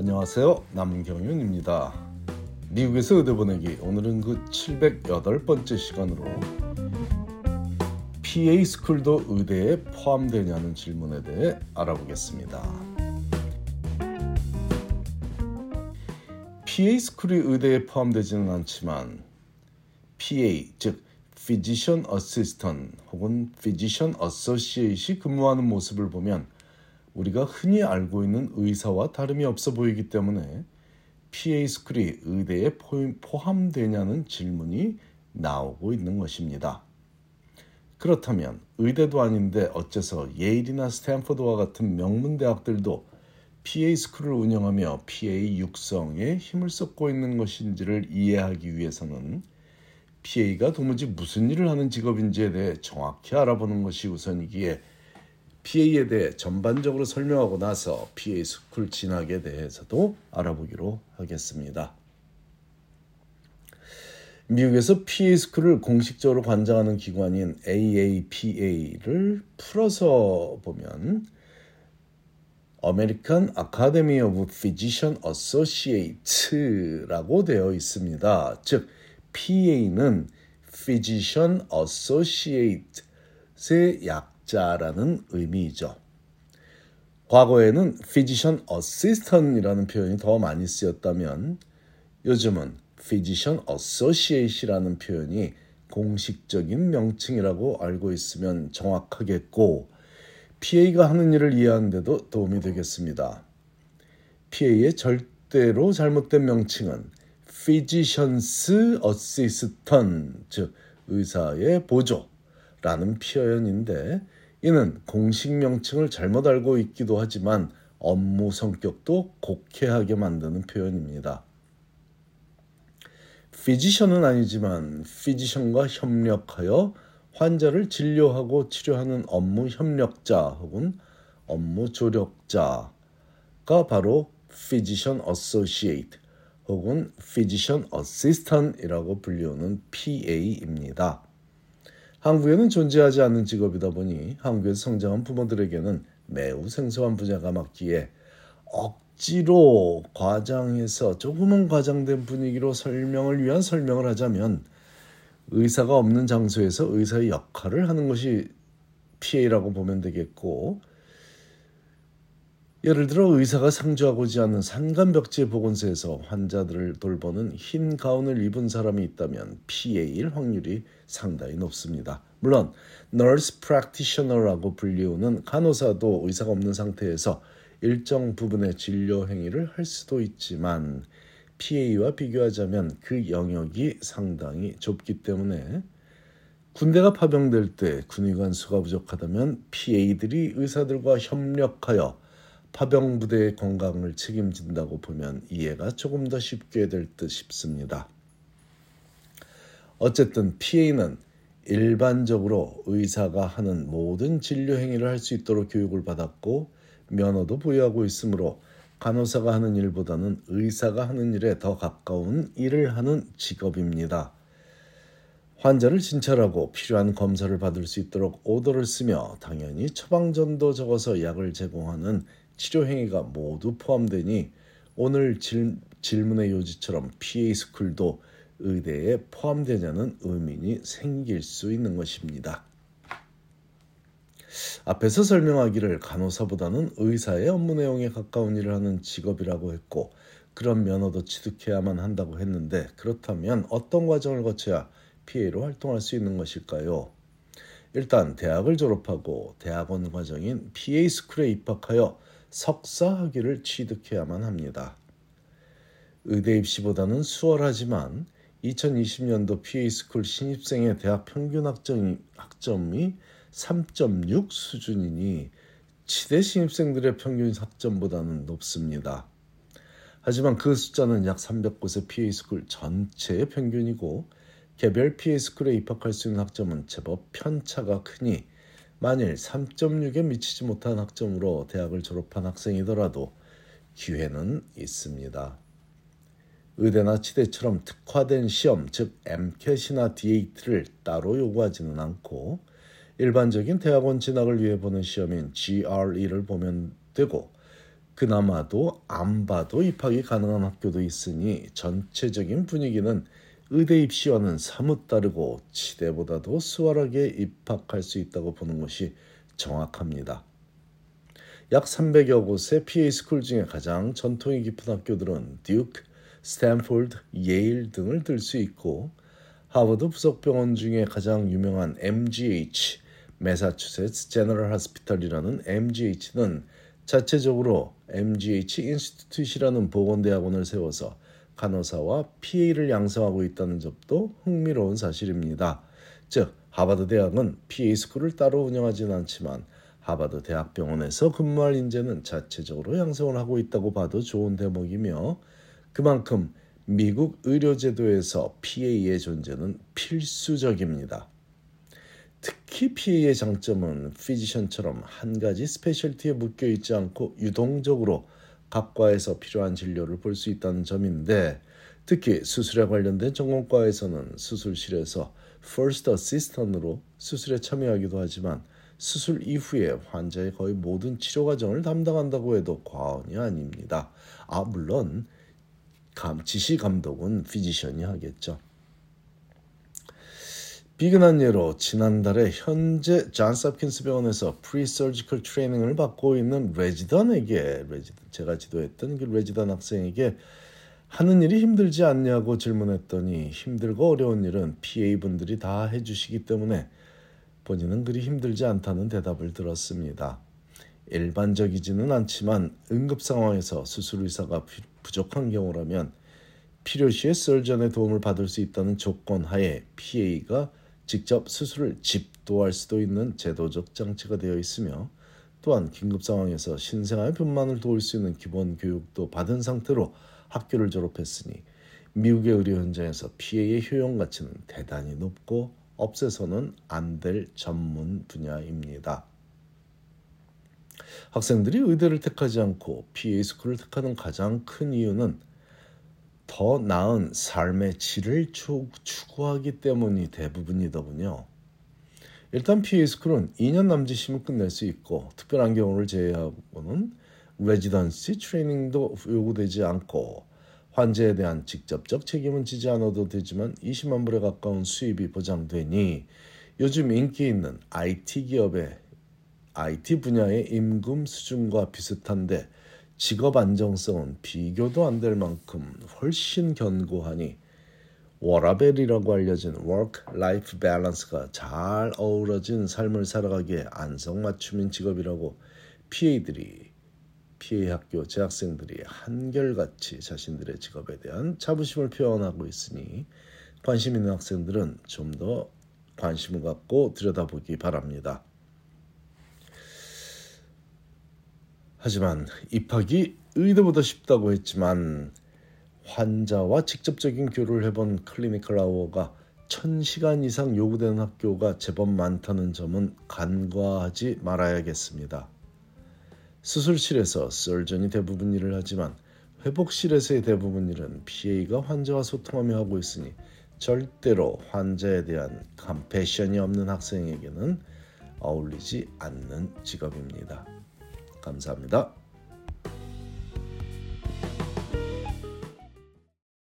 안녕하세요. 남경윤입니다. 미국에서 의대 보내기 오늘은 그 708번째 시간으로 PA 스쿨도 의대에 포함되냐는 질문에 대해 알아보겠습니다. PA 스쿨이 의대에 포함되지는 않지만 PA 즉 Physician Assistant 혹은 Physician Associate이 근무하는 모습을 보면 우리가 흔히 알고 있는 의사와 다름이 없어 보이기 때문에 PA 스쿨이 의대에 포함되냐는 질문이 나오고 있는 것입니다. 그렇다면 의대도 아닌데 어째서 예일이나 스탠퍼드와 같은 명문 대학들도 PA 스쿨을 운영하며 PA 육성에 힘을 쏟고 있는 것인지를 이해하기 위해서는 PA가 도무지 무슨 일을 하는 직업인지에 대해 정확히 알아보는 것이 우선이기에 PA에 대해 전반적으로 설명하고 나서 PA School 진학에 대해서도 알아보기로 하겠습니다. 미국에서 PA 스쿨을 공식적으로 관장하는 기관인 AAPA를 풀어서 보면 American Academy of Physician Associates라고 되어 있습니다. 즉 PA는 Physician Associates의 약 자라는 의미이죠. 과거에는 Physician Assistant이라는 표현이 더 많이 쓰였다면 요즘은 Physician Associate이라는 표현이 공식적인 명칭이라고 알고 있으면 정확하겠고 PA가 하는 일을 이해하는 데도 도움이 되겠습니다. PA의 절대로 잘못된 명칭은 physicians assistant, 즉 의사의 보조라는 표현인데 이는 공식 명칭을 잘못 알고 있기도 하지만 업무 성격도 곡해하게 만드는 표현입니다. 피지션은 아니지만 피지션과 협력하여 환자를 진료하고 치료하는 업무 협력자 혹은 업무 조력자가 바로 physician associate 혹은 physician assistant이라고 불리우는 PA입니다. 한국에는 존재하지 않는 직업이다 보니 한국에서 성장한 부모들에게는 매우 생소한 분야가 맞기에 억지로 과장해서 조금은 과장된 분위기로 설명을 위한 설명을 하자면 의사가 없는 장소에서 의사의 역할을 하는 것이 PA라고 보면 되겠고 예를 들어 의사가 상주하고지 않는 산간벽지 보건소에서 환자들을 돌보는 흰 가운을 입은 사람이 있다면 PA일 확률이 상당히 높습니다. 물론 nurse practitioner라고 불리우는 간호사도 의사가 없는 상태에서 일정 부분의 진료 행위를 할 수도 있지만 PA와 비교하자면 그 영역이 상당히 좁기 때문에 군대가 파병될 때 군의관 수가 부족하다면 PA들이 의사들과 협력하여 파병 부대의 건강을 책임진다고 보면 이해가 조금 더 쉽게 될 듯 싶습니다. 어쨌든 PA는 일반적으로 의사가 하는 모든 진료 행위를 할 수 있도록 교육을 받았고 면허도 보유하고 있으므로 간호사가 하는 일보다는 의사가 하는 일에 더 가까운 일을 하는 직업입니다. 환자를 진찰하고 필요한 검사를 받을 수 있도록 오더를 쓰며 당연히 처방전도 적어서 약을 제공하는 치료 행위가 모두 포함되니 오늘 질, 질문의 요지처럼 PA 스쿨도 의대에 포함되냐는 의문이 생길 수 있는 것입니다. 앞에서 설명하기를 간호사보다는 의사의 업무 내용에 가까운 일을 하는 직업이라고 했고 그런 면허도 취득해야만 한다고 했는데 그렇다면 어떤 과정을 거쳐야 PA로 활동할 수 있는 것일까요? 일단 대학을 졸업하고 대학원 과정인 PA 스쿨에 입학하여 석사 학위를 취득해야만 합니다. 의대 입시보다는 수월하지만 2020년도 PA School 신입생의 대학 평균 학점이, 학점이 3.6 수준이니 치대 신입생들의 평균 학점보다는 높습니다. 하지만 그 숫자는 약 300곳의 PA School 전체의 평균이고 개별 PA스쿨에 입학할 수 있는 학점은 제법 편차가 크니 만일 3.6에 미치지 못한 학점으로 대학을 졸업한 학생이더라도 기회는 있습니다. 의대나 치대처럼 특화된 시험, 즉 MCAT이나 DAT를 따로 요구하지는 않고 일반적인 대학원 진학을 위해 보는 시험인 GRE를 보면 되고 그나마도 안 봐도 입학이 가능한 학교도 있으니 전체적인 분위기는 의대 입시와는 사뭇 다르고 치대보다도 수월하게 입학할 수 있다고 보는 것이 정확합니다. 약 300여 곳의 PA School 중에 가장 전통이 깊은 학교들은 듀크, 스탠포드, 예일 등을 들 수 있고 하버드 부속병원 중에 가장 유명한 MGH, Massachusetts General Hospital이라는 MGH는 자체적으로 MGH Institute라는 보건대학원을 세워서 간호사와 PA를 양성하고 있다는 점도 흥미로운 사실입니다. 즉 하버드 대학은 PA 스쿨을 따로 운영하지는 않지만 하버드 대학병원에서 근무할 인재는 자체적으로 양성을 하고 있다고 봐도 좋은 대목이며 그만큼 미국 의료제도에서 PA의 존재는 필수적입니다. 특히 PA의 장점은 physician처럼 한 가지 specialty에 묶여 있지 않고 유동적으로 각과에서 필요한 진료를 볼 수 있다는 점인데 특히 수술에 관련된 전공과에서는 수술실에서 First Assistant으로 수술에 참여하기도 하지만 수술 이후에 환자의 거의 모든 치료 과정을 담당한다고 해도 과언이 아닙니다. 아 물론 감, 지시 감독은 physician이 하겠죠. 비근한 예로 지난달에 현재 존스홉킨스 병원에서 pre-surgical training을 받고 있는 resident에게 resident, 제가 지도했던 그 레지던 학생에게 하는 일이 힘들지 않냐고 질문했더니 힘들고 어려운 일은 PA 분들이 다 해주시기 때문에 본인은 그리 힘들지 않다는 대답을 들었습니다. 일반적이지는 않지만 응급 상황에서 수술 의사가 부족한 경우라면 필요시에 설전의 도움을 받을 수 있다는 조건 하에 PA가 직접 수술을 집도할 수도 있는 제도적 장치가 되어 있으며 또한 긴급 상황에서 신생아의 변만을 도울 수 있는 기본 교육도 받은 상태로 학교를 졸업했으니 미국의 의료 현장에서 PA의 효용 가치는 대단히 높고 없애서는 안 될 전문 분야입니다. 학생들이 의대를 택하지 않고 PA 스쿨을 택하는 가장 큰 이유는 더 나은 삶의 질을 추구하기 때문이 대부분이더군요. 일단 PA 스쿨은 2년 남짓이면 끝낼 수 있고 특별한 경우를 제외하고는 residency training도 요구되지 않고 환자에 대한 직접적 책임은 지지 않아도 되지만 20만 불에 가까운 수입이 보장되니 요즘 인기 있는 IT 기업의 IT 분야의 임금 수준과 비슷한데 직업 안정성은 비교도 안 될 만큼 훨씬 견고하니 워라밸이라고 알려진 work-life balance가 잘 어우러진 삶을 살아가기에 안성맞춤인 직업이라고 PA들이 PA 학교 재학생들이 한결같이 자신들의 직업에 대한 자부심을 표현하고 있으니 관심 있는 학생들은 좀 더 관심을 갖고 들여다보기 바랍니다. 하지만 입학이 의대보다 쉽다고 했지만 환자와 직접적인 교류를 해본 클리니컬 아워가 1000시간 이상 요구되는 학교가 제법 많다는 점은 간과하지 말아야겠습니다. 수술실에서 설전이 대부분 일을 하지만 회복실에서의 대부분 일은 PA가 환자와 소통하며 하고 있으니 절대로 환자에 대한 컴패션이 없는 학생에게는 어울리지 않는 직업입니다. 감사합니다.